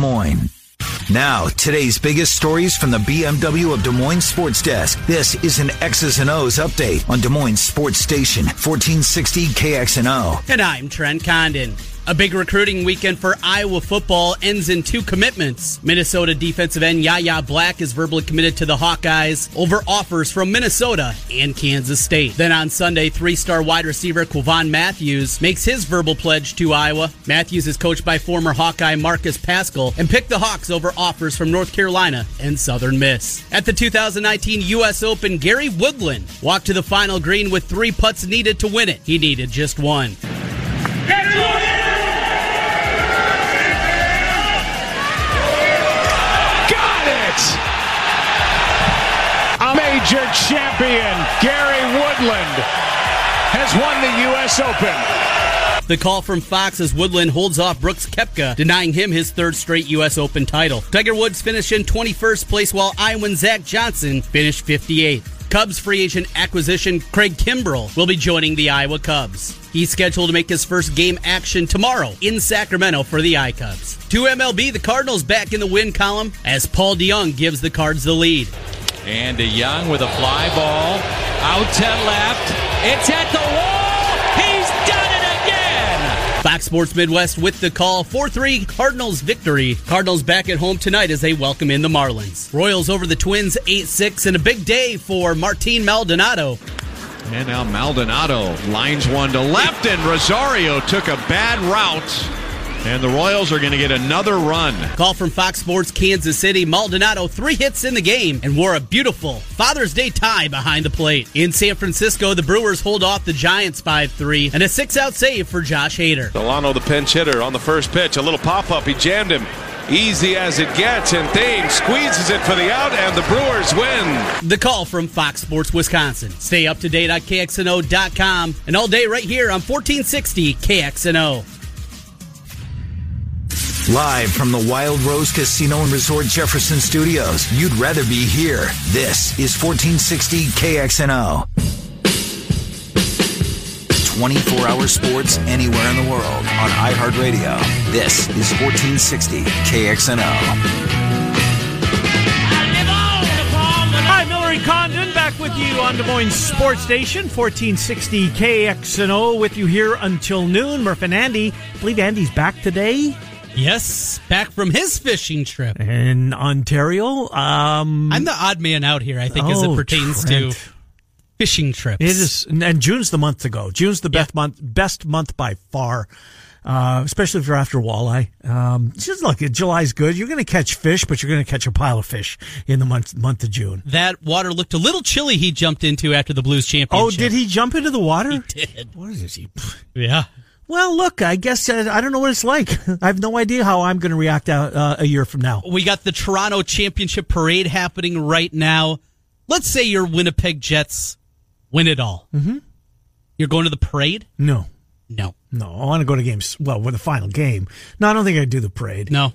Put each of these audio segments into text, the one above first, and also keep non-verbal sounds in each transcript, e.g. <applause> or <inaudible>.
Moines. Now, today's biggest stories from the BMW of Des Moines Sports Desk. This is an X's and O's update on Des Moines Sports Station, 1460 KXNO. And I'm Trent Condon. A big recruiting weekend for Iowa football ends in two commitments. Minnesota defensive end Yahya Black is verbally committed to the Hawkeyes over offers from Minnesota and Kansas State. Then on Sunday, three-star wide receiver Quavon Matthews makes his verbal pledge to Iowa. Matthews is coached by former Hawkeye Marcus Paschal and picked the Hawks over offers from North Carolina and Southern Miss. At the 2019 U.S. Open, Gary Woodland walked to the final green with three putts needed to win it. He needed just one. Major champion, Gary Woodland, has won the U.S. Open. The call from Fox as Woodland holds off Brooks Koepka, denying him his third straight U.S. Open title. Tiger Woods finished in 21st place while Iowan Zach Johnson finished 58th. Cubs free agent acquisition Craig Kimbrel will be joining the Iowa Cubs. He's scheduled to make his first game action tomorrow in Sacramento for the I Cubs. To MLB, the Cardinals back in the win column as Paul DeJong gives the Cards the lead. And DeJong with a fly ball out to left. It's at the wall. He's done it again. Fox Sports Midwest with the call 4 3 Cardinals victory. Cardinals back at home tonight as they welcome in the Marlins. Royals over the Twins 8 6 and a big day for Martin Maldonado. And now Maldonado lines one to left, and Rosario took a bad route. And the Royals are going to get another run. Call from Fox Sports Kansas City. Maldonado, three hits in the game and wore a beautiful Father's Day tie behind the plate. In San Francisco, the Brewers hold off the Giants 5 3 and a six out save for Josh Hader. Delano, the pinch hitter, on the first pitch. A little pop up. He jammed him. Easy as it gets, and Thane squeezes it for the out, and the Brewers win. The call from Fox Sports Wisconsin. Stay up to date at KXNO.com and all day right here on 1460 KXNO. Live from the Wild Rose Casino and Resort Jefferson Studios. You'd rather be here. This is 1460 KXNO. 24 hour sports anywhere in the world on iHeartRadio. This is 1460 KXNO. Hi, Hillary Condon back with you on Des Moines Sports Station, 1460 KXNO, with you here until noon. Murph and Andy. I believe Andy's back today Yes, back from his fishing trip. in Ontario. Um, I'm the odd man out here, I think, as it Oh, pertains Trent. to fishing trips. It is, and June's the month to go. June's the best month, best month by far. Uh, especially if you're after walleye. Um, just look, July's good. You're going to catch fish, but you're going to catch a pile of fish in the month month of June. That water looked a little chilly. He jumped into after the Blues championship. Oh, did he jump into the water? He did. What is he? Yeah. Well, look, I guess uh, I don't know what it's like. <laughs> I have no idea how I'm going to react out, uh, a year from now. We got the Toronto Championship Parade happening right now. Let's say your Winnipeg Jets win it all. Mm-hmm. You're going to the parade? No, No. no, I want to go to games. Well, with the final game. No, I don't think I'd do the parade. No.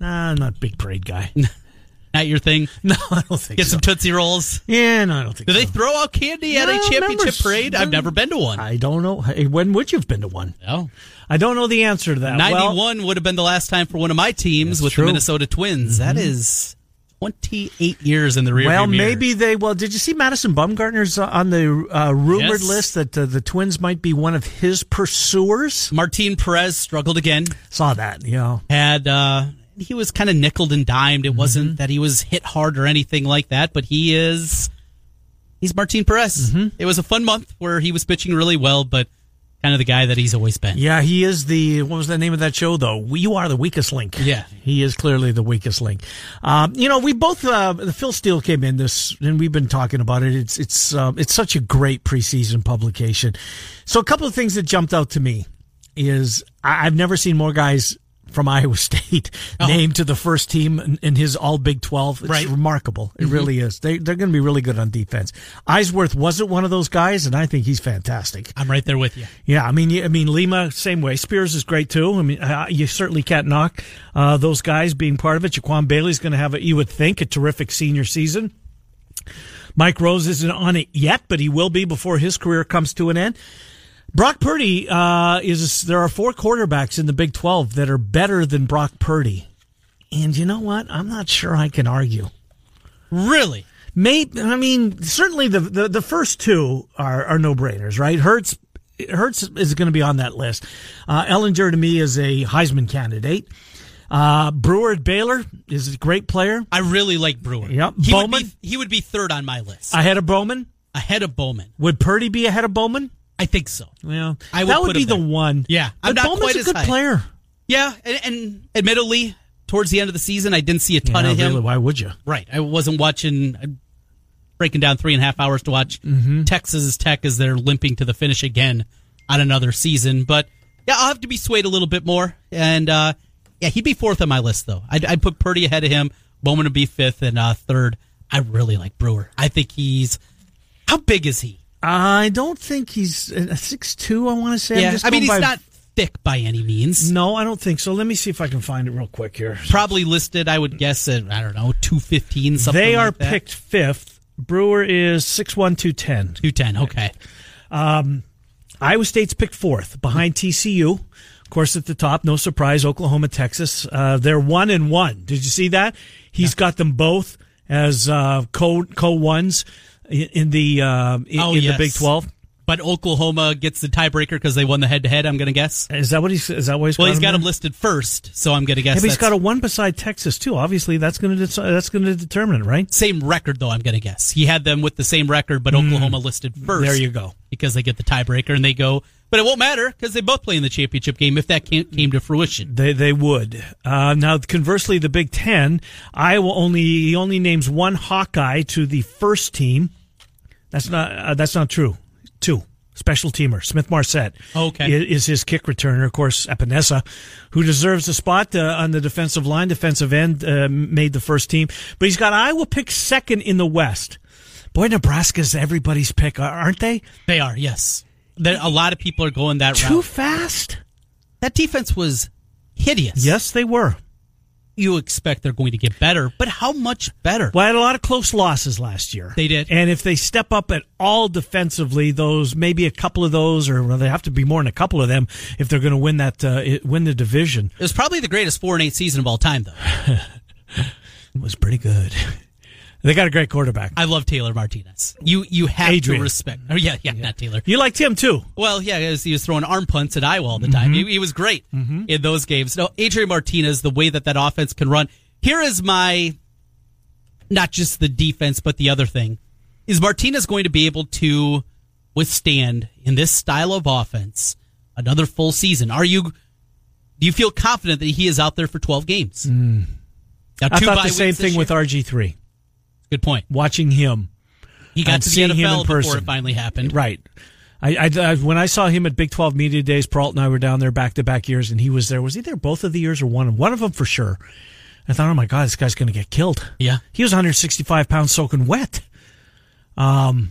Nah, I'm not a big parade guy. <laughs> Not your thing? <laughs> No, I don't think Get so. some Tootsie Rolls? yeah, no, I don't think. Do so. they throw out candy at a championship members- parade? I've never been to one. I don't know. When would you have been to one? No. I don't know the answer to that. Well, 91 would have been the last time for one of my teams with true. Mm-hmm. the Minnesota Twins. That is 28 years in the rear well, maybe they. Well, did you see Madison Bumgarner's uh, on the uh, rumored Yes. list that uh, the Twins might be one of his pursuers? Martin Perez struggled again. Saw that. Yeah. Had uh he was kind of nickled and dimed. It wasn't Mm-hmm. that he was hit hard or anything like that, but he is he's Martin Perez. Mm-hmm. It was a fun month where he was pitching really well, but kind of the guy that he's always been. Yeah, he is the. What was the name of that show though? You are the weakest link. Yeah. he is clearly the weakest link. Um, you know, we both. Uh, the Phil Steele came in this, and we've been talking about it. It's it's um, it's such a great preseason publication. So a couple of things that jumped out to me is I, I've never seen more guys from Iowa State named to the first team in, his All Big Twelve. It's Right. remarkable. It really is. They they're going to be really good on defense. Eisworth wasn't one of those guys, and I think he's fantastic. I'm right there with you. Yeah, I mean, I mean, Lima, same way. Spears is great too. I mean, uh, you certainly can't knock uh, those guys being part of it. Jaquan Bailey's going to have, a, you would think, a terrific senior season. Mike Rose isn't on it yet, but he will be before his career comes to an end. Brock Purdy uh, is. There are four quarterbacks in the Big Twelve that are better than Brock Purdy. And you know what? I'm not sure I can argue. Really? Maybe I mean certainly the the, the first two are are no brainers, right? Hurts Hurts is going to be on that list. Uh, Ehlinger to me is a Heisman candidate. Uh, Brewer at Baylor is a great player. I really like Brewer. Yep. He Bowman? Would be, he would be third on my list. Ahead of Bowman. ahead of Bowman. Would Purdy be ahead of Bowman? I think so. Well, I would that would be the one. Yeah, I'm but not quite a good high. player. Yeah, and, and admittedly, towards the end of the season, I didn't see a ton Yeah, of him. really, why would you? Right. I wasn't watching, uh, breaking down three and a half hours to watch Mm-hmm. Texas Tech as they're limping to the finish again on another season. But yeah, I'll have to be swayed a little bit more. And uh, yeah, he'd be fourth on my list, though. I'd, I'd put Purdy ahead of him. Bowman would be fifth, and uh, third, I really like Brewer. I think he's. How big is he? I don't think he's a six two. I want to say. Just I mean, he's by- not thick by any means. No, I don't think so. Let me see if I can find it real quick here. Probably listed, I would guess, at, I don't know, 215, something They are like picked fifth. Brewer is six one two ten. 210, okay. Iowa State's picked fourth behind TCU. Of course, at the top, no surprise, Oklahoma, Texas. Uh, they're one and one. Did you see that? He's got them both as uh, co co ones in, the uh, in, Oh, in yes. the Big Twelve. But Oklahoma gets the tiebreaker because they won the head to head, I'm going to guess. Is that what he's? Is that what he's? Well, he's got them listed first, so I'm going to guess Yeah, but he's got a one beside Texas too. Obviously, that's going to that's going to determine it, right? same record, though, I'm going to guess. He had them with the same record, but Oklahoma listed first. Mm. There you go. Because they get the tiebreaker and they go, but it won't matter because they both play in the championship game if that came, came to fruition. They they would. Uh, now, conversely, the Big Ten, Iowa only he only names one Hawkeye to the first team. That's not uh, that's not true. Two special teamer Smith Marsette. Okay. is his kick returner. Of course, Epenesa, who deserves a spot uh, on the defensive line, defensive end, uh, made the first team. But he's got Iowa picked second in the West. Boy, Nebraska's everybody's pick, aren't they? They are, yes. There, a lot of people are going that route. Too route. fast. That defense was hideous. Yes, they were. You expect they're going to get better, but how much better? Well, I had a lot of close losses last year. They did. And if they step up at all defensively, those maybe a couple of those, or well, they have to be more than a couple of them if they're going to win that uh, win the division. It was probably the greatest four and eight season of all time, though. <laughs> It was pretty good. They got a great quarterback. I love Taylor Martinez. You you have Adrian. to respect. Oh yeah, yeah, not Taylor. You liked him too. Well, yeah, he was, he was throwing arm punts at Iowa all the time. Mm-hmm. He, he was great in those games. No, Adrian Martinez, the way that that offense can run. Here is my, not just the defense, but the other thing. Is Martinez going to be able to withstand in this style of offense another full season? Are you, do you feel confident that he is out there for 12 games? Now, Mm. I thought the same thing with. RG three. Good point. Watching him, He got and to the seeing him in NFL before person. it finally happened. right? I, I, I- when I saw him at Big Twelve Media Days, Peralt and I were down there back to back years, and he was there. Was he there both of the years or one? One of them for sure. I thought, oh my god, this guy's going to get killed. Yeah. He was 165 pounds soaking wet. Um,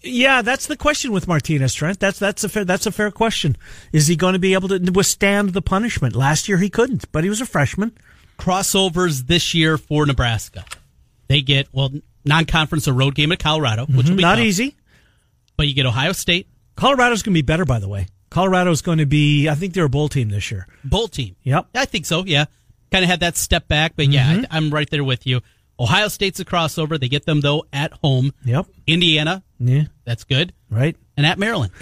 yeah, that's the question with Martinez, Trent. That's that's a fair that's a fair question. Is he going to be able to withstand the punishment? Last year he couldn't, but he was a freshman. crossovers this year for Nebraska. They get well non-conference a road game at Colorado, which will mm-hmm. be Not tough. easy. But you get Ohio State Colorado's going to be better, by the way. Colorado's going to be. I think they're a bowl team this year. bowl team. Yep. I think so. Yeah, kind of had that step back, but yeah, I, I'm right there with you. Ohio State's a crossover. They get them though at home. Yep. Indiana, Yeah. that's good, Right. and at Maryland,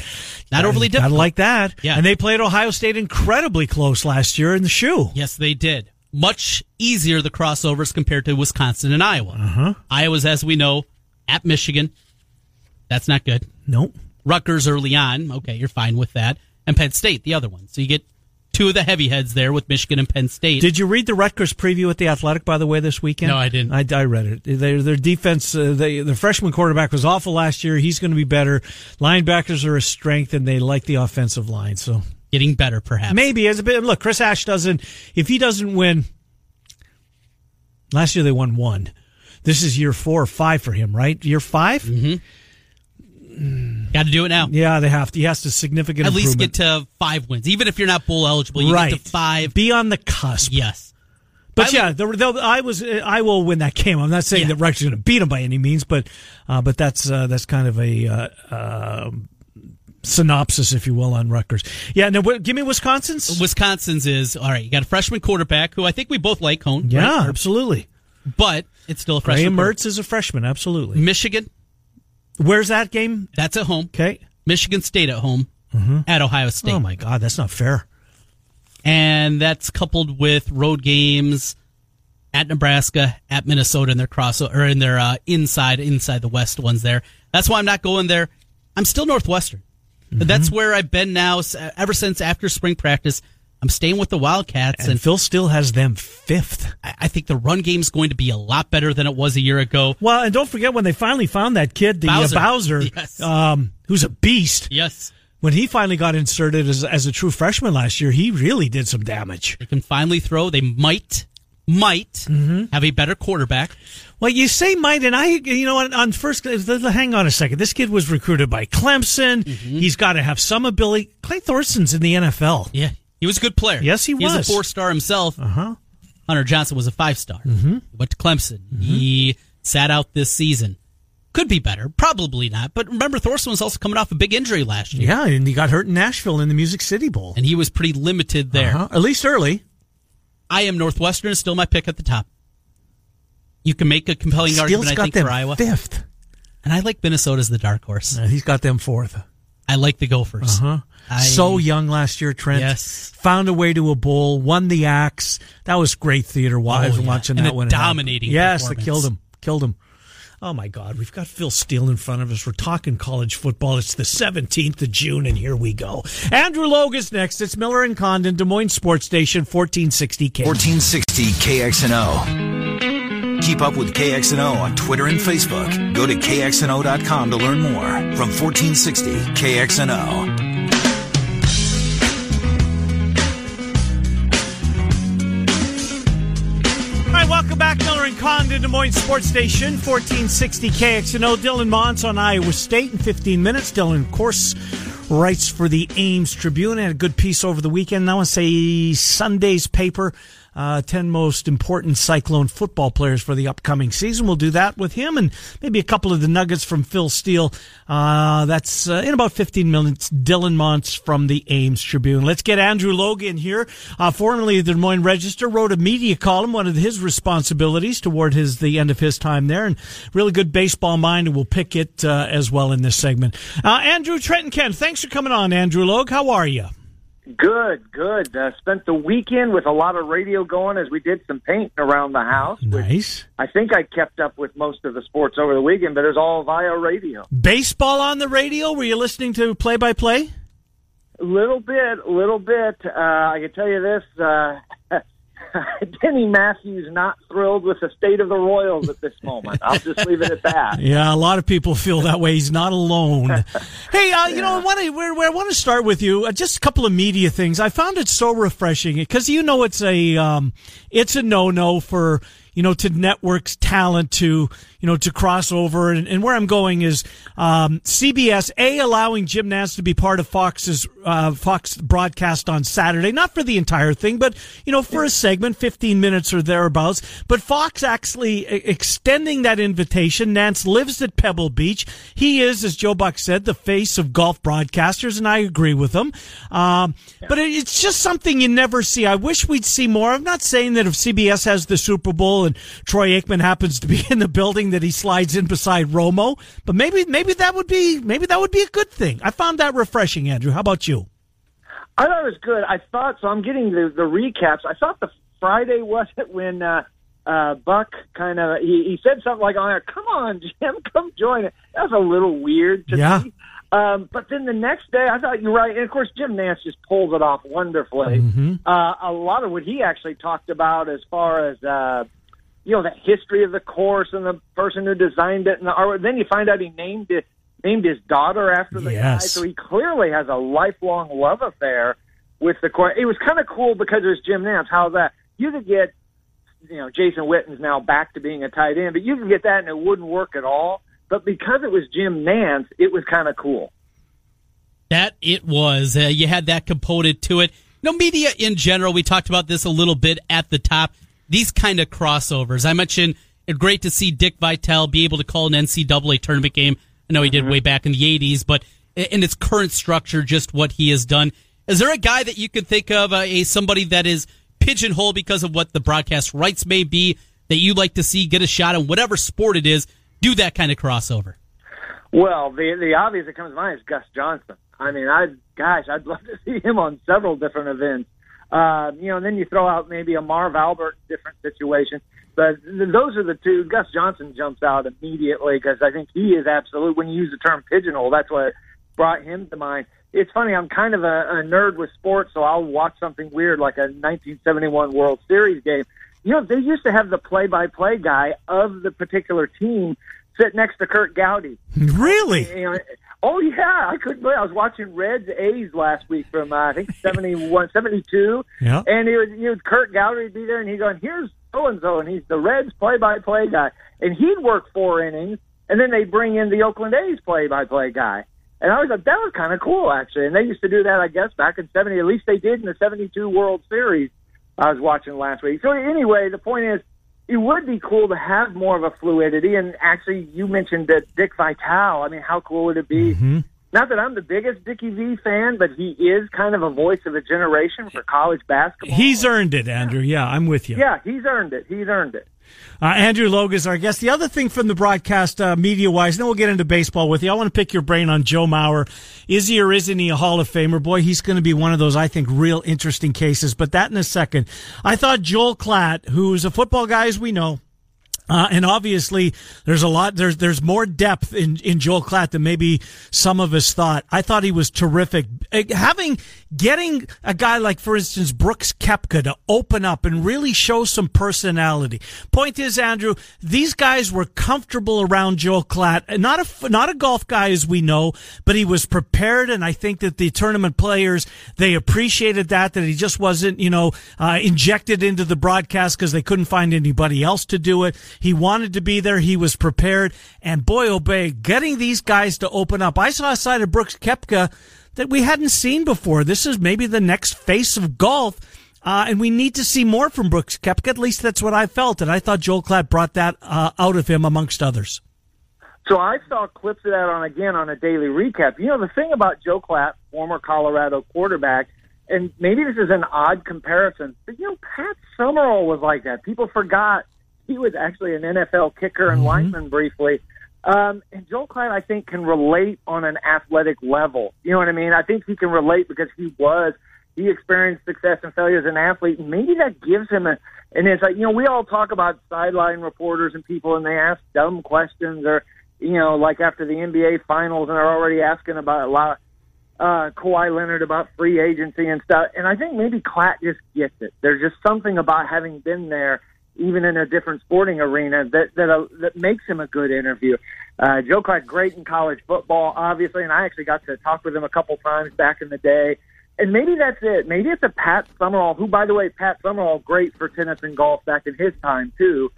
not overly difficult. I like that. Yeah. And they played Ohio State incredibly close last year in the shoe. Yes, they did. Much easier the crossovers compared to Wisconsin and Iowa. Uh-huh. Iowa's, as we know, at Michigan. That's not good. Nope. Rutgers early on. Okay, you're fine with that. And Penn State, the other one. So you get two of the heavy heads there with Michigan and Penn State. Did you read the Rutgers preview at the Athletic, by the way, this weekend? No, I didn't. I, I read it. Their, their defense, uh, they, the freshman quarterback was awful last year. He's going to be better. Linebackers are a strength, and they like the offensive line. So Getting better, perhaps. maybe as a bit. Look, Chris Ash doesn't. If he doesn't win, last year they won one. This is year four or five for him, right? Year 5 Got to do it now. Yeah, they have to. He has to significant At least get to five wins. Even if you're not bowl eligible, you right get to five. Be on the cusp. Yes. But I yeah, I was I will win that game. I'm not saying Yeah. that Rutgers is going to beat them by any means, but uh, but that's uh, that's kind of a uh, uh, synopsis, if you will, on Rutgers. Yeah, now give me Wisconsin's. Wisconsin's is all right. You got a freshman quarterback who I think we both like, Coan. Yeah, right? absolutely. But it's still a freshman. Graham Mertz is a freshman, absolutely. Michigan. Where's that game? That's at home. Okay. Michigan State at home mm-hmm. at Ohio State. Oh my God, that's not fair. And that's coupled with road games at Nebraska, at Minnesota, in their cross or in their uh, inside inside the West ones. There. That's why I'm not going there. I'm still Northwestern. Mm-hmm. That's where I've been now ever since after spring practice. I'm staying with the Wildcats, and, and Phil still has them fifth. I, I think the run game is going to be a lot better than it was a year ago. Well, and don't forget when they finally found that kid, the Bowser, uh, Bowser yes. um, who's a beast. Yes. When he finally got inserted as, as a true freshman last year, he really did some damage. They can finally throw. They might might mm-hmm. have a better quarterback. Well, you say might, and I, you know, on, on, first, hang on a second. This kid was recruited by Clemson. Mm-hmm. He's got to have some ability. Clay Thorson's in the NFL. Yeah, he was a good player. Yes, he was. He was a four star himself. Uh huh. Hunter Johnson was a five star. Mm-hmm. Went to Clemson. Mm-hmm. He sat out this season. Could be better, probably not. But remember, Thorson was also coming off a big injury last year. Yeah, and he got hurt in Nashville in the Music City Bowl, and he was pretty limited there. Uh-huh. At least early. I am Northwestern is still my pick at the top. You can make a compelling Steele's argument, I think, for Iowa. Fifth. And I like Minnesota as the dark horse. Uh, he's got them fourth. I like the Gophers. Uh-huh. I, so young last year, Trent. Yes. Found a way to a bowl, won the axe. That was great theater. While oh, yeah. watching and that one. Dominating. Yes, they killed him. Killed him. Oh my God, we've got Phil Steele in front of us. We're talking college football. It's the 17th of June, and here we go. Andrew Logue's next. It's Miller and Condon, Des Moines Sports Station, 1460 K. 1460 KXNO. Keep up with KXNO on Twitter and Facebook. Go to KXNO.com to learn more. From 1460 KXNO. Welcome back. Miller and Condon, Des Moines Sports Station, 1460 KXNO. Dylan Montz on Iowa State in 15 minutes. Dylan, of course, writes for the Ames Tribune. Had a good piece over the weekend. Now I say Sunday's paper uh, 10 most important Cyclone football players for the upcoming season. We'll do that with him and maybe a couple of the nuggets from Phil Steele. Uh, that's uh, in about 15 minutes. Dylan Montz from the Ames Tribune. Let's get Andrew Logue here, uh, formerly the Des Moines Register, wrote a media column, one of his responsibilities toward his the end of his time there, and really good baseball mind, and we'll pick it uh, as well in this segment. Uh, Andrew Trenton Kent, thanks for coming on, Andrew Logue. How are you? Good, good. Uh, spent the weekend with a lot of radio going as we did some painting around the house. Nice. I think I kept up with most of the sports over the weekend, but it was all via radio. Baseball on the radio? Were you listening to play by play? A little bit, a little bit. Uh, I can tell you this. Uh, <laughs> <laughs> Denny Matthews not thrilled with the state of the Royals at this moment. I'll just leave it at that. <laughs> Yeah, a lot of people feel that way. He's not alone. <laughs> hey, uh, you know, I want to where, where I want to start with you. Uh, just a couple of media things. I found it so refreshing because you know it's a um, it's a no no for you know, to networks talent to, you know, to cross over. And, and where I'm going is, um, CBS, A, allowing Jim Nantz to be part of Fox's, uh, Fox broadcast on Saturday, not for the entire thing, but, you know, for a segment, 15 minutes or thereabouts. But Fox actually extending that invitation. Nantz lives at Pebble Beach. He is, as Joe Buck said, the face of golf broadcasters, and I agree with him. Um, but it's just something you never see. I wish we'd see more. I'm not saying that if CBS has the Super Bowl, and Troy Aikman happens to be <laughs> in the building that he slides in beside Romo. But maybe maybe that would be maybe that would be a good thing. I found that refreshing, Andrew. How about you? I thought it was good. I thought so. I'm getting the the recaps. I thought the Friday was it <laughs> when uh, uh, Buck kind of he, he said something like on "Come on, <laughs> Jim, come join it." That was a little weird to yeah. me. Um, but then the next day, I thought you're right. And of course, Jim Nantz just pulls it off wonderfully. Mm-hmm. Uh, a lot of what he actually talked about as far as uh, you know, the history of the course and the person who designed it and the art. Then you find out he named it named his daughter after the yes. guy, so he clearly has a lifelong love affair with the course. It was kind of cool because it was Jim Nantz. How that you could get, you know, Jason Witten's now back to being a tight end, but you could get that and it wouldn't work at all. But because it was Jim Nantz, it was kind of cool. That it was. Uh, you had that component to it. No media in general. We talked about this a little bit at the top these kind of crossovers. I mentioned it's great to see Dick Vitale be able to call an NCAA tournament game. I know he did mm-hmm. way back in the 80s, but in its current structure, just what he has done. Is there a guy that you could think of, uh, a somebody that is pigeonholed because of what the broadcast rights may be that you'd like to see get a shot in whatever sport it is, do that kind of crossover? Well, the the obvious that comes to mind is Gus Johnson. I mean, I gosh, I'd love to see him on several different events. Uh, you know, and then you throw out maybe a Marv Albert different situation. But those are the two. Gus Johnson jumps out immediately because I think he is absolute. When you use the term pigeonhole, that's what brought him to mind. It's funny. I'm kind of a, a nerd with sports, so I'll watch something weird like a 1971 World Series game. You know, they used to have the play-by-play guy of the particular team sit next to Curt Gowdy. Really? You know, oh yeah, I couldn't believe. I was watching Reds A's last week from uh, I think <laughs> 71, 72. Yeah. and he would, you know, Curt Gowdy would be there, and he'd go, "Here's so and so," and he's the Reds play-by-play guy, and he'd work four innings, and then they bring in the Oakland A's play-by-play guy. And I was like, that was kind of cool, actually. And they used to do that, I guess, back in 70. At least they did in the 72 World Series I was watching last week. So anyway, the point is, it would be cool to have more of a fluidity. And actually, you mentioned that Dick Vitale. I mean, how cool would it be? Mm-hmm. Not that I'm the biggest Dickie V fan, but he is kind of a voice of a generation for college basketball. He's earned it, Andrew. Yeah, I'm with you. yeah, he's earned it. He's earned it. Uh, Andrew Logue is our guest. The other thing from the broadcast, uh, media wise, then we'll get into baseball with you. I want to pick your brain on Joe Mauer. Is he or isn't he a Hall of Famer? Boy, he's going to be one of those, I think, real interesting cases, but that in a second. I thought Joel Klatt, who's a football guy, as we know, uh, and obviously, there's a lot. There's there's more depth in in Joel Klatt than maybe some of us thought. I thought he was terrific. Uh, Having getting a guy like, for instance, Brooks Koepka to open up and really show some personality. Point is, Andrew, these guys were comfortable around Joel Klatt. Not a not a golf guy as we know, but he was prepared, and I think that the tournament players they appreciated that that he just wasn't you know uh, injected into the broadcast because they couldn't find anybody else to do it. He wanted to be there. He was prepared. And boy, oh boy, getting these guys to open up. I saw a side of Brooks Koepka that we hadn't seen before. This is maybe the next face of golf. Uh, and we need to see more from Brooks Koepka. At least that's what I felt. And I thought Joel Klatt brought that uh, out of him amongst others. So I saw clips of that on again on a daily recap. You know, the thing about Joe Klatt, former Colorado quarterback, and maybe this is an odd comparison, but you know, Pat Summerall was like that. People forgot he was actually an NFL kicker and Mm-hmm. lineman briefly. Um, and Joel Klatt, I think, can relate on an athletic level. You know what I mean? I think he can relate because he was he experienced success and failure as an athlete, maybe that gives him a. And it's like you know, we all talk about sideline reporters and people, and they ask dumb questions, or you know, like after the NBA finals, and they're already asking about a lot. Uh, Kawhi Leonard about free agency and stuff, and I think maybe Klatt just gets it. There's just something about having been there, even in a different sporting arena, that that uh, that makes him a good interview. Uh, Joe Klatt, great in college football, obviously, and I actually got to talk with him a couple times back in the day. And maybe that's it. Maybe it's a Pat Summerall, who, by the way, Pat Summerall, great for tennis and golf back in his time too.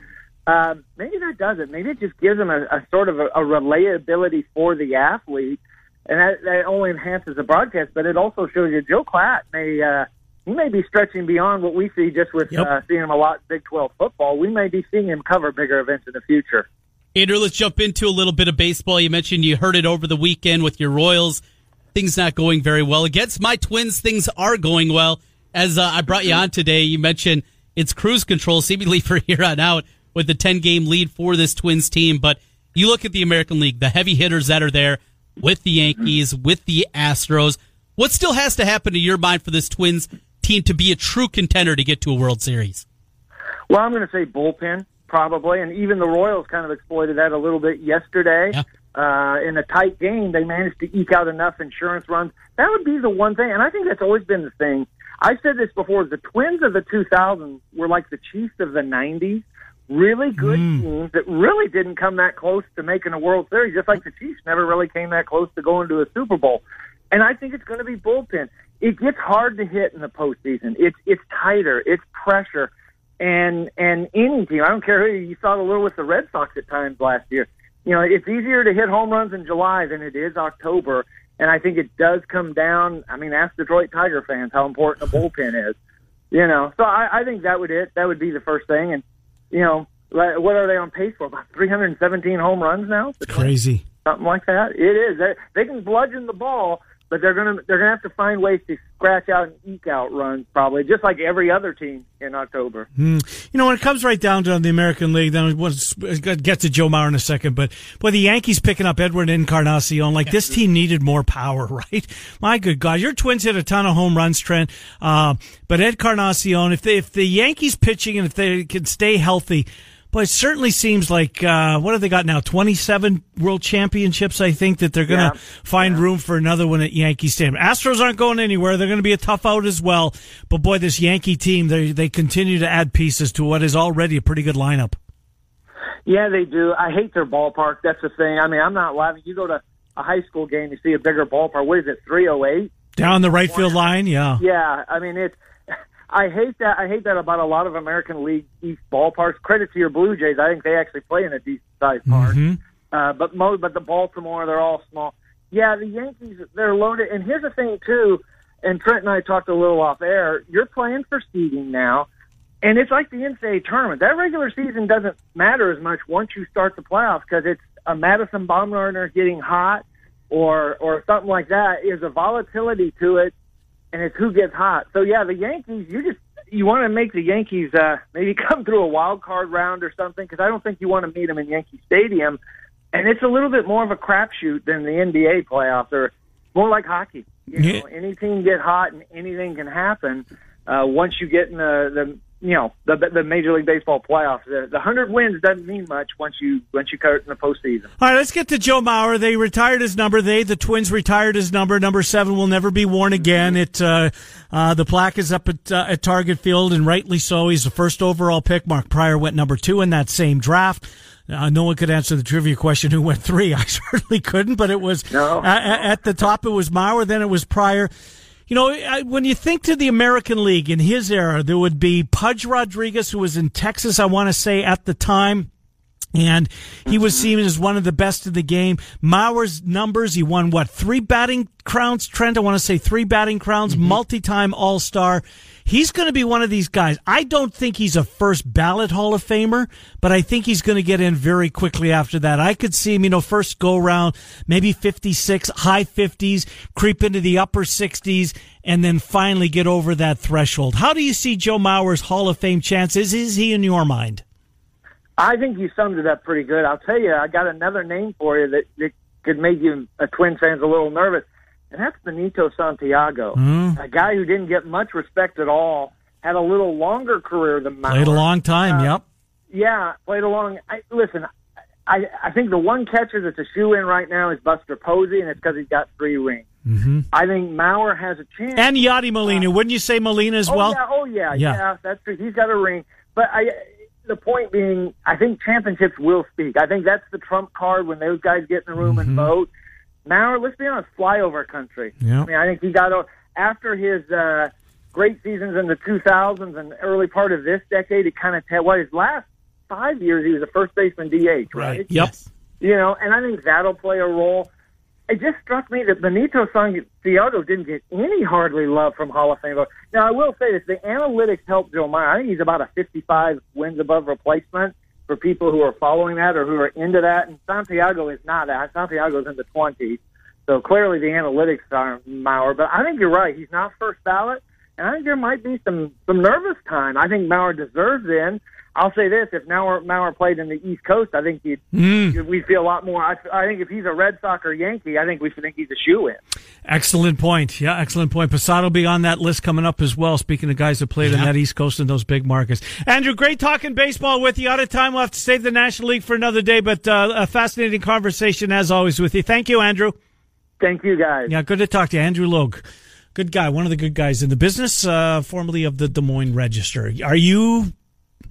Um, maybe that does it. Maybe it just gives him a, a sort of a, a relatability for the athlete, and that, that only enhances the broadcast. But it also shows you Joe Klatt may uh, he may be stretching beyond what we see just with Yep. uh, seeing him a lot in Big Twelve football. We may be seeing him cover bigger events in the future. Andrew, let's jump into a little bit of baseball. You mentioned you heard it over the weekend with your Royals. Things not going very well. Against my Twins, things are going well. As uh, I brought you on today, you mentioned it's cruise control seemingly <laughs> for here on out with the 10 game lead for this Twins team. But you look at the American League, the heavy hitters that are there with the Yankees, with the Astros. What still has to happen to your mind for this Twins team to be a true contender to get to a World Series? Well, I'm going to say bullpen probably, and even the Royals kind of exploited that a little bit yesterday. Yeah. Uh, in a tight game, they managed to eke out enough insurance runs. That would be the one thing, and I think that's always been the thing. I said this before: the Twins of the 2000s were like the Chiefs of the 90s. Really good teams that really didn't come that close to making a World Series, just like the Chiefs never really came that close to going to a Super Bowl. And I think it's going to be bullpen. It gets hard to hit in the postseason. It's it's tighter. It's pressure and and any team. I don't care who you saw it a little with the Red Sox at times last year. You know, it's easier to hit home runs in July than it is October, and I think it does come down. I mean, ask Detroit Tiger fans how important a bullpen is. You know, so I, I think that would it. That would be the first thing, and you know, like, what are they on pace for? About 317 home runs now. It's Crazy. something like that. It is. They they can bludgeon the ball, but they're gonna they're gonna have to find ways to scratch out and eke out runs, probably just like every other team in October. Mm. You know, when it comes right down to the American League, then we'll get to Joe Mauer in a second. But boy, the Yankees picking up Edwin Encarnacion, like this team needed more power, <laughs> right? My good God, your Twins hit a ton of home runs, Trent. Uh, but Encarnacion, if they, if the Yankees pitching and if they can stay healthy. But it certainly seems like uh, what have they got now? Twenty-seven World Championships. I think that they're going to yeah. find yeah. room for another one at Yankee Stadium. Astros aren't going anywhere. They're going to be a tough out as well. But boy, this Yankee team they they continue to add pieces to what is already a pretty good lineup. Yeah, they do. I hate their ballpark. That's the thing. I mean, I'm not laughing. You go to a high school game, you see a bigger ballpark. What is it? Three oh eight down the right field line. Yeah. Yeah. I mean, it's I hate that. I hate that about a lot of American League East ballparks. Credit to your Blue Jays. I think they actually play in a decent sized park. Mm-hmm. Uh, but mo- but the Baltimore, they're all small. Yeah, the Yankees, they're loaded. And here's the thing too. And Trent and I talked a little off air. You're playing for seeding now, and it's like the NCAA tournament. That regular season doesn't matter as much once you start the playoffs because it's a Madison Bumgarner getting hot, or or something like that. Is a volatility to it and it's who gets hot. So yeah, the Yankees, you just you want to make the Yankees uh, maybe <laughs> come through a wild card round or something because I don't think you want to meet them in Yankee Stadium, and it's a little bit more of a crapshoot than the NBA playoffs or more like hockey. You know, yeah. any team get hot and anything can happen uh, once you get in the, the you know the the Major League Baseball playoffs. The, the hundred wins doesn't mean much once you once you cut it in the postseason. All right, let's get to Joe Mauer. They retired his number. They the Twins retired his number. Number seven will never be worn again. It uh, uh, the plaque is up at uh, at Target Field, and rightly so. He's the first overall pick. Mark Prior went number two in that same draft. Uh, no one could answer the trivia question who went three. <laughs> I certainly couldn't, but it was no. at, at the top. It was Mauer. Then it was Prior. You know, when you think to the American League in his era, there would be Pudge Rodriguez, who was in Texas, I want to say, at the time. And he was seen as one of the best in the game. Mauer's numbers, he won what, three batting crowns, Trent? I want to say three batting crowns, mm-hmm. multi-time all-star. He's going to be one of these guys. I don't think he's a first ballot Hall of Famer, but I think he's going to get in very quickly after that. I could see him, you know, first go around, maybe 56, high 50s, creep into the upper 60s, and then finally get over that threshold. How do you see Joe Mauer's Hall of Fame chances? Is he in your mind? I think you summed it up pretty good. I'll tell you, I got another name for you that, that could make you a Twin fans a little nervous and that's Benito Santiago, mm. a guy who didn't get much respect at all, had a little longer career than Mauer. Played a long time, uh, yep. Yeah, played a long. I, listen, I I think the one catcher that's a shoe in right now is Buster Posey, and it's because he's got three rings. Mm-hmm. I think Mauer has a chance. And Yadi Molina, uh, wouldn't you say Molina as oh well? Yeah, oh yeah, yeah, yeah, that's true. He's got a ring, but I. The point being, I think championships will speak. I think that's the trump card when those guys get in the room mm-hmm. and vote. Mauer, let's be honest, flyover country. Yep. I mean, I think he got after his uh, great seasons in the 2000s and early part of this decade. It kind of what well, his last five years, he was a first baseman DH, right? right. Yep. You know, and I think that'll play a role. It just struck me that Benito Santiago didn't get any hardly love from Hall of Fame voters. Now, I will say this: the analytics helped Joe Mauer. I think he's about a 55 wins above replacement for people who are following that or who are into that. And Santiago is not that. Santiago's in the 20s. So clearly the analytics are Mauer. But I think you're right. He's not first ballot. And I think there might be some, some nervous time. I think Mauer deserves in. I'll say this: if Mauer, Mauer played in the East Coast, I think he'd, mm. we feel a lot more. I, I think if he's a Red Sox or Yankee, I think we should think he's a shoe in. Excellent point. Yeah, excellent point. Posada will be on that list coming up as well. Speaking of guys that played yeah. in that East Coast and those big markets. Andrew, great talking baseball with you. Out of time, we'll have to save the National League for another day, but uh, a fascinating conversation as always with you. Thank you, Andrew. Thank you, guys. Yeah, good to talk to you, Andrew Logue. Good guy, one of the good guys in the business, uh, formerly of the Des Moines Register. Are you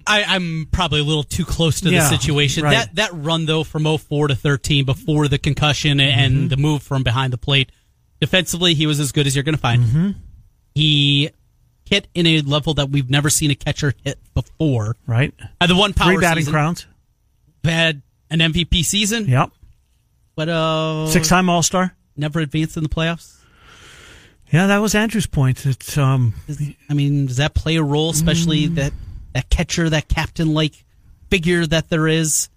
I, am probably a little too close to yeah, the situation. Right. That that run though from 04 to 13 before the concussion and mm-hmm. the move from behind the plate, defensively he was as good as you're going to find. Mm-hmm. He hit in a level that we've never seen a catcher hit before. Right. Uh, the one power Three batting season, crowns. Had an MVP season. Yep. But uh, six time All Star. Never advanced in the playoffs. Yeah, that was Andrew's point. It's um. I mean, does that play a role, especially mm. that that catcher, that captain like figure that there is.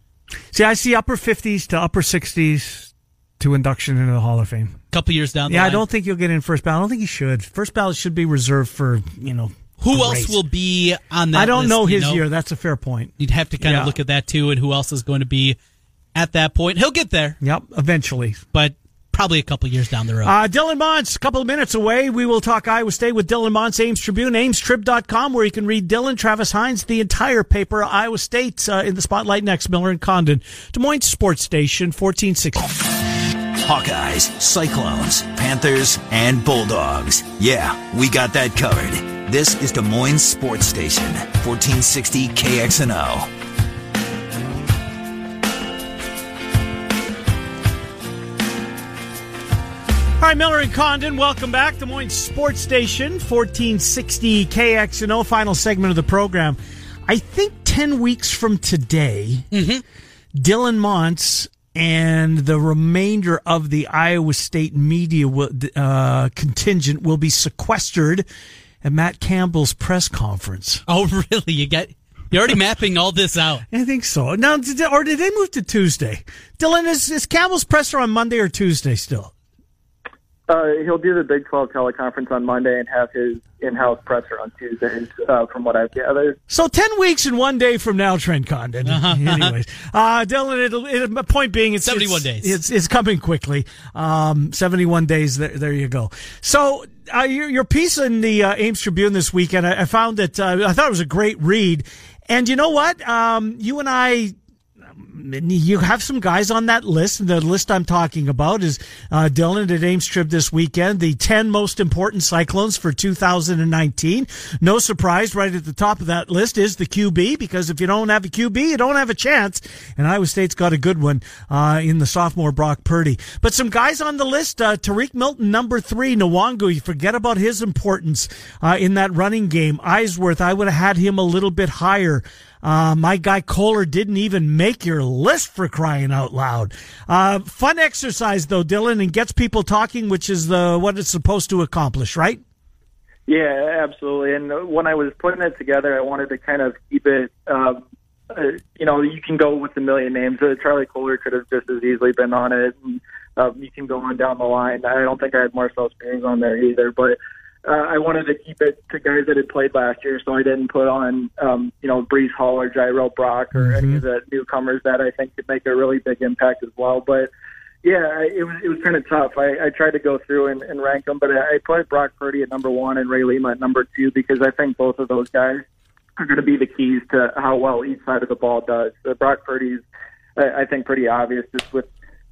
See, I see upper 50s to upper 60s to induction into the Hall of Fame. A couple years down. yeah, line. I don't think you'll get in first ballot. I don't think he should. First ballot should be reserved for you know. Who else will be on that? I don't list, know you his year. That's a fair point. You'd have to kind Yeah. of look at that too, and who else is going to be at that point. He'll get there, Yep, eventually. but probably a couple years down the road. Uh, Dylan Montz, a couple of minutes away. We will talk Iowa State with Dylan Montz, Ames Tribune, amestrib.com, where you can read Dylan, Travis Hines, the entire paper, Iowa State uh, in the spotlight next. Miller and Condon, Des Moines Sports Station, 1460. Hawkeyes, Cyclones, Panthers, and Bulldogs. Yeah, we got that covered. This is Des Moines Sports Station, 1460 KXNO. Right, Miller and Condon, welcome back. Des Moines Sports Station, 1460 KXNO, final segment of the program. I think 10 weeks from today, Dylan Montz and the remainder of the Iowa State media will, uh, contingent will be sequestered at Matt Campbell's press conference. <laughs> oh, really? You got you're already mapping all this out. <laughs> I think so. Now, did or did they move to Tuesday? Dylan, is, is Campbell's presser on Monday or Tuesday still? Uh, he'll do the Big 12 teleconference on Monday and have his in-house presser on Tuesdays, uh, from what I've gathered. So ten weeks and one day from now, Trent Condon. <laughs> Anyways, uh, Dylan, it'll, it'll, point being, it's 71 it's, days. It's it's coming quickly. Um, Seventy-one days. There, there you go. So uh, your your piece in the uh, Ames Tribune this weekend, I, I found it. Uh, I thought it was a great read. And you know what? Um, you and I you have some guys on that list. The list I'm talking about is uh, Dylan at Ames Trib this weekend. The 10 most important Cyclones for 2019. No surprise, right at the top of that list is the QB, because if you don't have a QB, you don't have a chance. And Iowa State's got a good one uh, in the sophomore Brock Purdy. But some guys on the list uh, Tarique Milton, number three, Nwangwu. You forget about his importance uh, in that running game. Eisworth, I would have had him a little bit higher. Uh, my guy Kolar didn't even make your list for crying out loud. Uh, fun exercise though, Dylan, and gets people talking, which is the what it's supposed to accomplish, right? Yeah, absolutely. And when I was putting it together, I wanted to kind of keep it. Um, uh, you know, you can go with a million names. Uh, Charlie Kolar could have just as easily been on it. And, um, you can go on down the line. I don't think I had Marcel Spears on there either, but uh, I wanted to keep it to guys that had played last year, so I didn't put on, um, you know, Breece Hall or Jirehl Brock or any of the newcomers that I think could make a really big impact as well. But yeah, I- it was it was kind of tough. I, I tried to go through and, and rank them, but I, I put Brock Purdy at number one and Ray Lima at number two because I think both of those guys are going to be the keys to how well each side of the ball does. So Brock Purdy's, I, I think, pretty obvious just with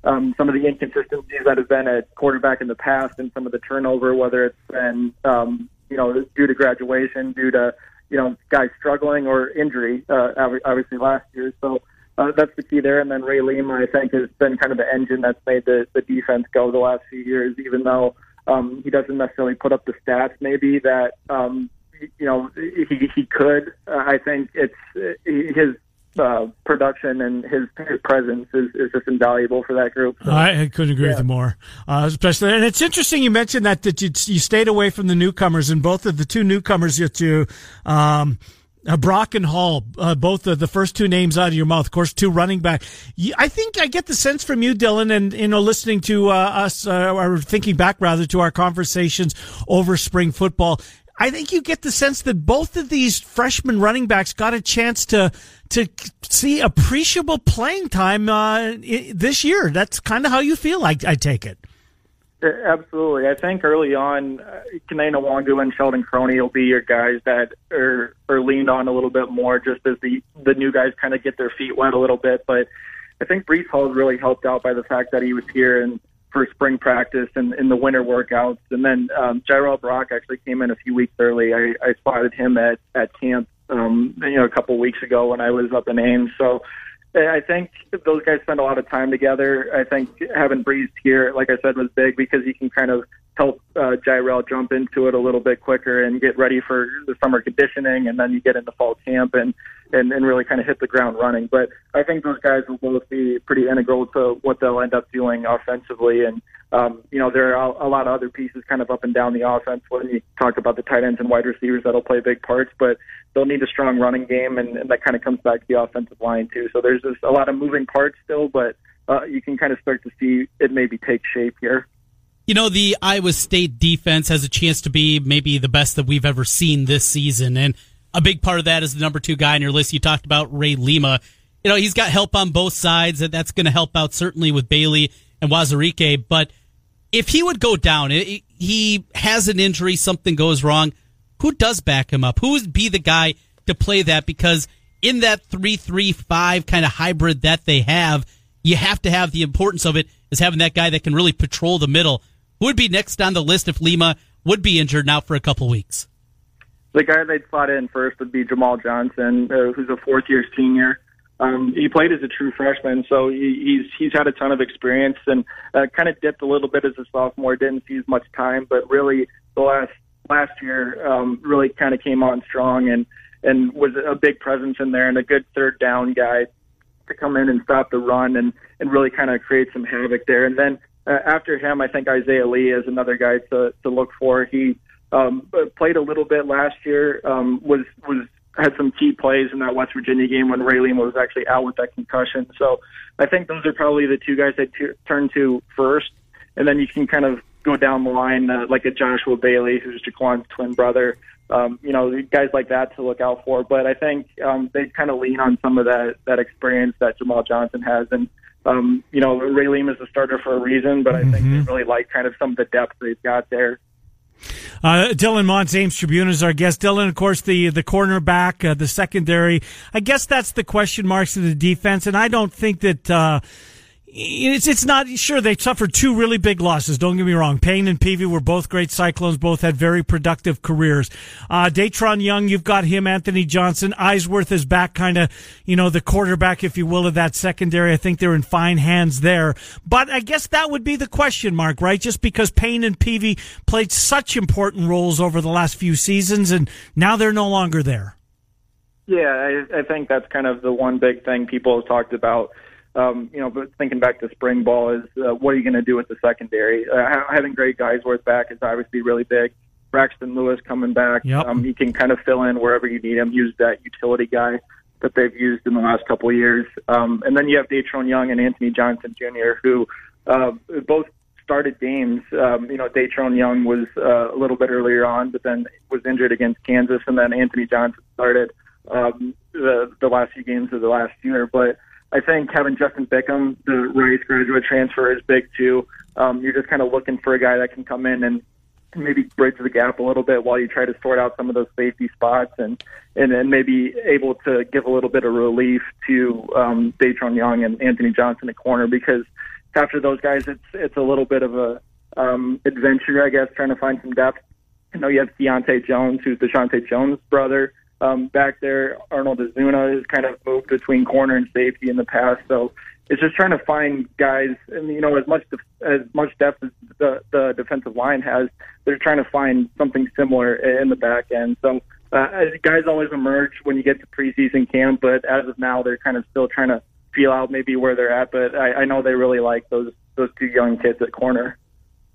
um, some of the inconsistencies that have been at quarterback in the past and some of the turnover, whether it's been, um, you know, due to graduation, due to, you know, guys struggling or injury, uh, obviously last year. So uh, that's the key there. And then Ray Lima, I think, has been kind of the engine that's made the, the defense go the last few years, even though um, he doesn't necessarily put up the stats maybe that, um, you know, he, he could. Uh, I think it's uh, his uh, production and his, presence is, is just invaluable for that group. So, I, couldn't agree with you more. Uh, especially, and it's interesting you mentioned that that you, you stayed away from the newcomers, and both of the two newcomers that you. Um, uh, Brock and Hall, uh, both the, the first two names out of your mouth. Of course, two running back. I think I get the sense from you, Dylan, and you know, listening to uh, us uh, or thinking back rather to our conversations over spring football. I think you get the sense that both of these freshman running backs got a chance to to see appreciable playing time uh, this year. That's kind of how you feel. I, I take it. Uh, Absolutely. I think early on, uh, Kene Nwangwu and Sheldon Croney will be your guys that are, are leaned on a little bit more just as the, the new guys kind of get their feet wet a little bit. But I think Breece Hall really helped out by the fact that he was here and for spring practice and in the winter workouts. And then um, Jirehl Brock actually came in a few weeks early. I, I spotted him at, at camp, um, you know, a couple weeks ago when I was up in Ames. So I think those guys spend a lot of time together. I think having Breece here, like I said, was big because he can kind of help uh, Jirehl jump into it a little bit quicker and get ready for the summer conditioning, and then you get into fall camp and and, and really kind of hit the ground running. But I think those guys will both be pretty integral to what they'll end up doing offensively. And um, you know, there are a lot of other pieces kind of up and down the offense when you talk about the tight ends and wide receivers that'll play big parts, but they'll need a strong running game, and, and that kind of comes back to the offensive line too. So there's just a lot of moving parts still, but uh, you can kind of start to see it maybe take shape here. You know, the Iowa State defense has a chance to be maybe the best that we've ever seen this season. And a big part of that is the number two guy on your list. You talked about Ray Lima. You know, he's got help on both sides. And that's going to help out certainly with Bailey and Wazirike, But if he would go down, he has an injury, something goes wrong, who does back him up? Who would be the guy to play that? Because in that three-three-five kind of hybrid that they have, you have to have the importance of it is having that guy that can really patrol the middle who would be next on the list if Lima would be injured now for a couple weeks? The guy they'd slot in first would be Jamal Johnson, uh, who's a fourth year senior. Um, he played as a true freshman, so he, he's he's had a ton of experience and uh, kind of dipped a little bit as a sophomore. Didn't see as much time, but really the last last year um, really kind of came on strong and and was a big presence in there and a good third down guy to come in and stop the run and and really kind of create some havoc there. And then uh, after him, I think Isaiah Lee is another guy to to look for. He um, played a little bit last year. Um, was was had some key plays in that West Virginia game when Ray Lima was actually out with that concussion. So I think those are probably the two guys I t- turn to first, and then you can kind of go down the line uh, like a Joshua Bailey, who's Jaquan's twin brother. Um, you know, guys like that to look out for. But I think um, they kind of lean on some of that that experience that Jamal Johnson has, and um, you know, Ray Lima is a starter for a reason, but I think mm-hmm. they really like kind of some of the depth they've got there. Uh, Dylan Montz, Ames Tribune is our guest. Dylan, of course, the the cornerback, uh, the secondary. I guess that's the question marks of the defense, and I don't think that. It's it's not sure they suffered two really big losses. Don't get me wrong. Payne and Peavy were both great Cyclones. Both had very productive careers. Uh, Datrone Young, you've got him. Anthony Johnson, Eisworth is back, kind of you know the quarterback, if you will, of that secondary. I think they're in fine hands there. But I guess that would be the question mark, right? Just because Payne and Peavy played such important roles over the last few seasons, and now they're no longer there. Yeah, I, I think that's kind of the one big thing people have talked about um, you know, but thinking back to spring ball is uh, what are you going to do with the secondary? Uh, having Greg Eisworth back is obviously really big. Braxton Lewis coming back, yep. um, he can kind of fill in wherever you need him. Use that utility guy that they've used in the last couple of years. Um, and then you have Datrone Young and Anthony Johnson Jr., who uh, both started games. Um, you know, Datrone Young was uh, a little bit earlier on, but then was injured against Kansas, and then Anthony Johnson started um, the the last few games of the last year. But I think having Justin Bickham, the Rice graduate transfer, is big too. Um, you're just kind of looking for a guy that can come in and maybe bridge the gap a little bit while you try to sort out some of those safety spots and and then maybe able to give a little bit of relief to um, Datrone Young and Anthony Johnson at corner because after those guys, it's it's a little bit of a um, adventure, I guess, trying to find some depth. I know you have Deontay Jones, who's Deshaunte Jones' brother um, back there. Arnold Azunna has kind of moved between corner and safety in the past, so it's just trying to find guys. And you know, as much as much depth as the, the defensive line has, they're trying to find something similar in the back end. So uh, guys always emerge when you get to preseason camp, but as of now, they're kind of still trying to feel out maybe where they're at. But I, I know they really like those those two young kids at corner.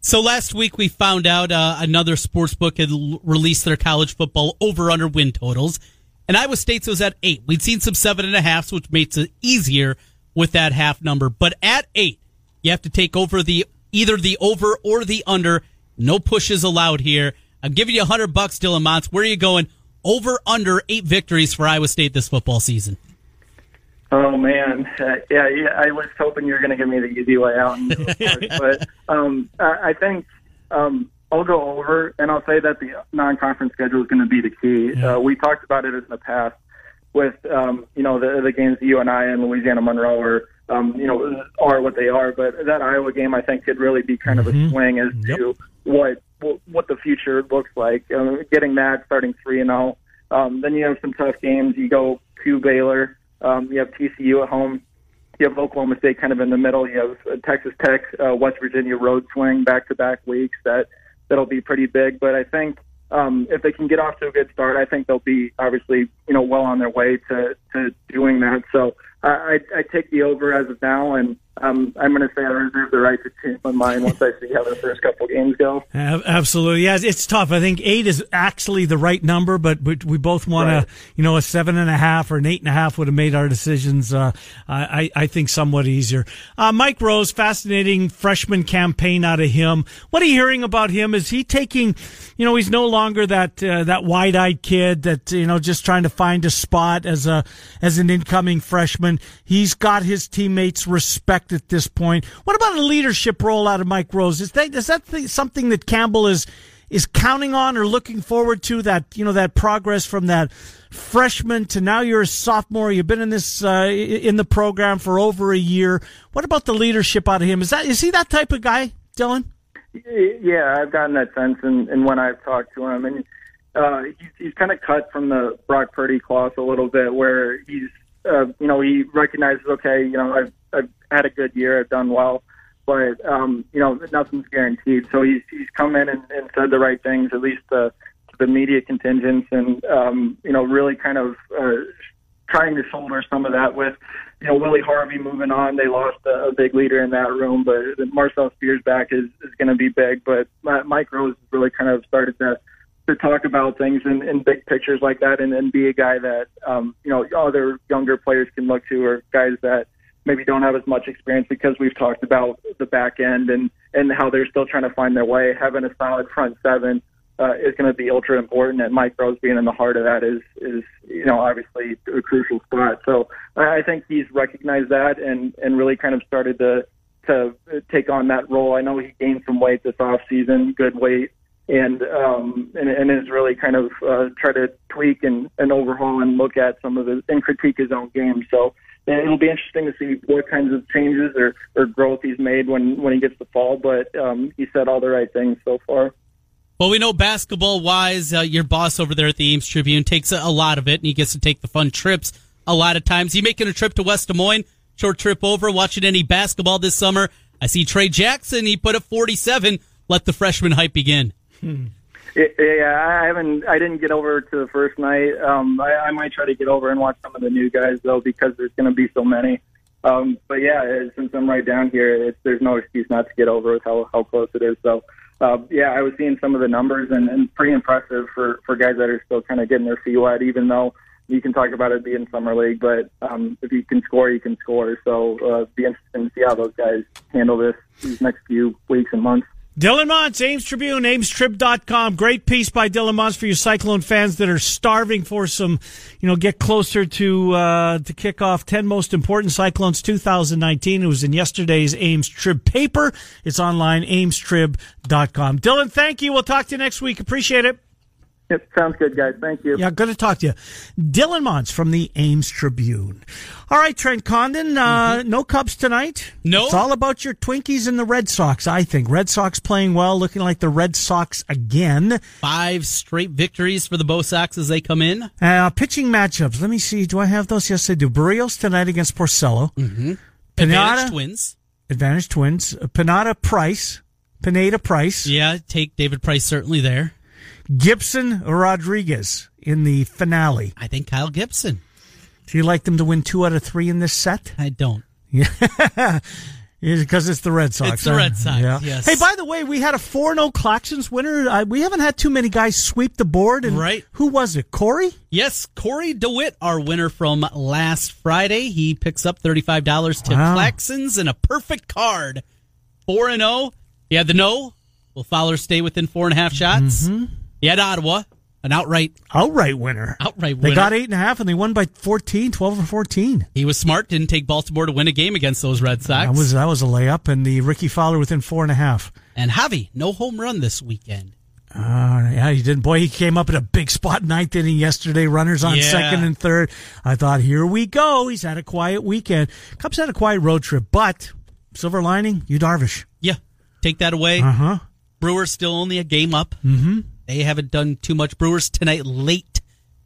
So last week we found out uh, another sports book had l- released their college football over under win totals, and Iowa State's was at eight. We'd seen some seven and a halfs, which makes it easier with that half number. But at eight, you have to take over the either the over or the under. No pushes allowed here. I'm giving you a hundred bucks, Dylan Montz. Where are you going? Over under eight victories for Iowa State this football season. Oh man, uh, yeah, yeah. I was hoping you were going to give me the easy way out, <laughs> but um, I, I think um, I'll go over, and I'll say that the non-conference schedule is going to be the key. Yeah. Uh, we talked about it in the past with um, you know the the games UNI and Louisiana Monroe are um, you know are what they are, but that Iowa game I think could really be kind of a mm-hmm. swing as yep. to what what the future looks like. Uh, getting that starting three and zero, oh. um, then you have some tough games. You go to Baylor. Um, you have TCU at home. You have Oklahoma State kind of in the middle. You have uh, Texas Tech, uh, West Virginia road swing back to back weeks. That that'll be pretty big. But I think um, if they can get off to a good start, I think they'll be obviously you know well on their way to to doing that. So I, I, I take the over as of now, and um, I'm going to say I reserve the right to change my mind once I see how the first couple games go. Absolutely, yeah, it's tough. I think eight is actually the right number, but we both want right. to, you know, a seven and a half or an eight and a half would have made our decisions. Uh, I, I think somewhat easier. Uh, Mike Rose, fascinating freshman campaign out of him. What are you hearing about him? Is he taking, you know, he's no longer that uh, that wide eyed kid that you know just trying to find a spot as a as an incoming freshman. He's got his teammates respect at this point. What about a leadership role out of Mike Rose? Is that, is that something that Campbell is is counting on or looking forward to? That you know that progress from that freshman to now you're a sophomore. You've been in this uh, in the program for over a year. What about the leadership out of him? Is that is he that type of guy, Dylan? Yeah, I've gotten that sense, and, and when I've talked to him, and uh, he's, he's kind of cut from the Brock Purdy cloth a little bit, where he's uh, you know, he recognizes, okay, you know, I've, I've had a good year, I've done well, but um, you know, nothing's guaranteed. So he's he's come in and, and said the right things, at least to the media contingents, and um, you know, really kind of uh, trying to shoulder some of that with, you know, Willie Harvey moving on. They lost a, a big leader in that room, but Marcel Spears back is is going to be big. But Mike Rose really kind of started to to talk about things in, in big pictures like that and, and be a guy that um, you know other younger players can look to or guys that maybe don't have as much experience because we've talked about the back end and and how they're still trying to find their way. Having a solid front seven uh, is going to be ultra important, and Mike Rose being in the heart of that is is you know obviously a crucial spot. So I think he's recognized that and and really kind of started to to take on that role. I know he gained some weight this off season, good weight and um, and, and has really kind of uh, try to tweak and, and overhaul and look at some of his and critique his own game. So it'll be interesting to see what kinds of changes or, or growth he's made when when he gets the fall. But um, he said all the right things so far. Well, we know basketball wise, uh, your boss over there at the Ames Tribune takes a, lot of it, and he gets to take the fun trips a lot of times. You making a trip to West Des Moines? Short trip over, watching any basketball this summer? I see Tre Jackson. He put up 47. Let the freshman hype begin. Hmm. Yeah, I haven't. I didn't get over to the first night. Um, I, I might try to get over and watch some of the new guys though, because there's going to be so many. Um, but yeah, since I'm right down here, it's, there's no excuse not to get over with how how close it is. So uh, yeah, I was seeing some of the numbers and, and pretty impressive for for guys that are still kind of getting their feet wet, even though you can talk about it being summer league, but um, if you can score, you can score. So uh, be interesting to see how those guys handle this these next few weeks and months. Dylan Montz, Ames Tribune, AmesTrib.com. Great piece by Dylan Montz for you Cyclone fans that are starving for some, you know, get closer to, uh, to kick off 10 most important Cyclones 2019. It was in yesterday's Ames Trib paper. It's online, AmesTrib.com. Dylan, thank you. We'll talk to you next week. Appreciate it. Yep, sounds good, guys. Thank you. Yeah, good to talk to you. Dylan Montz from the Ames Tribune. All right, Trent Condon, uh, mm-hmm. no Cubs tonight. No. It's all about your Twinkies and the Red Sox, I think. Red Sox playing well, looking like the Red Sox again. Five straight victories for the Bo Sox as they come in. Uh, pitching matchups. Let me see. Do I have those? Yes, I do. Berrios tonight against Porcello. Mm-hmm. Advantage Twins. Advantage Twins. Pineda Price. Pineda Price. Yeah, take David Price certainly there. Gibson Rodriguez in the finale. I think Kyle Gibson. Do you like them to win two out of three in this set? I don't. <laughs> Yeah. Because it's the Red Sox. It's the Red Sox. Yeah. Yes. Hey, by the way, we had a 4 0 Claxons winner. Uh, we haven't had too many guys sweep the board. And right. Who was it? Corey? Yes, Corey DeWitt, our winner from last Friday. He picks up $35 to wow. Claxons and a perfect card. 4 0. Yeah, the no. Will Fowler stay within four and a half shots? Mm-hmm. He had Ottawa, an outright outright winner. Outright winner. They got eight and a half, and they won by 14, 12 or fourteen. He was smart. Didn't take Baltimore to win a game against those Red Sox. That was that was a layup, and the Rickie Fowler within four and a half. And Javi, no home run this weekend. Uh, yeah, he did. Boy, he came up in a big spot ninth inning yesterday. Runners on Yeah. second and third. I thought, here we go. He's had a quiet weekend. Cubs had a quiet road trip, but silver lining, Yu Darvish. Yeah, take that away. Uh huh. Brewers still only a game up. Mm-hmm. They haven't done too much. Brewers tonight late.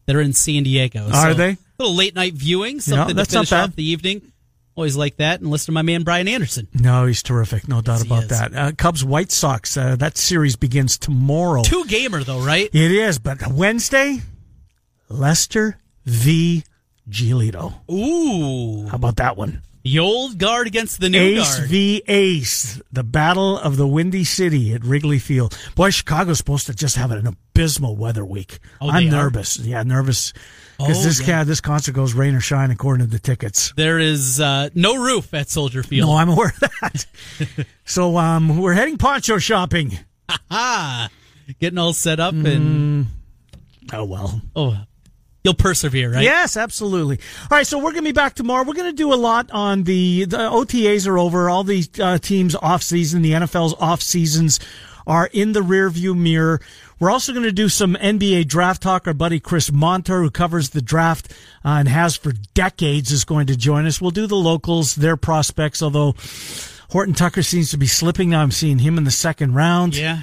They're in San Diego. Are So, they? little late night viewing, something to finish off the evening. Always like that. And listen to my man Brian Anderson. No, he's terrific. No doubt Yes, about that. Uh, Cubs White Sox. Uh, that series begins tomorrow. Two gamer though, right? It is, but Wednesday, Lester v. Giolito. Ooh, How about that one? The old guard against the new Ace guard. v Ace, the battle of the Windy City at Wrigley Field. Boy, Chicago's supposed to just have an abysmal weather week. Oh, I'm they are? nervous. Yeah, nervous because Oh, this yeah. this concert goes rain or shine according to the tickets. There is uh, no roof at Soldier Field. No, I'm aware of that. <laughs> so um, we're heading poncho shopping. <laughs> Getting all set up and Oh well. oh, you'll persevere, right? Yes, absolutely. All right, so we're going to be back tomorrow. We're going to do a lot on the, the OTAs are over. All these uh, teams off season, the NFL's off seasons are in the rearview mirror. We're also going to do some NBA draft talk. Our buddy Chris Monter, who covers the draft uh, and has for decades, is going to join us. We'll do the locals, their prospects, although Horton Tucker seems to be slipping. Now I'm seeing him in the second round. Yeah.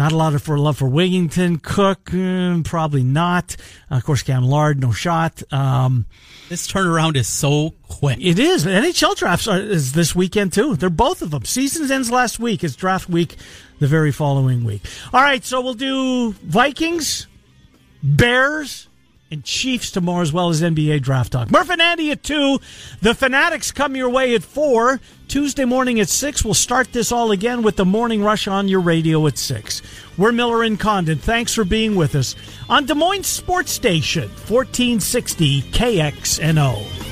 Not a lot of for love for Wigginton. Cook, mm, probably not. Uh, of course, Cam Lard, no shot. Um, This turnaround is so quick. it is. NHL drafts are, is this weekend too. They're both of them. Seasons ends last week. It's draft week the very following week. All right, so we'll do Vikings, Bears, and Chiefs tomorrow, as well as NBA draft talk. Murph and Andy at two. The Fanatics come your way at four. Tuesday morning at six. We'll start this all again with the morning rush on your radio at six. We're Miller and Condon. Thanks for being with us on Des Moines Sports Station, 1460 KXNO.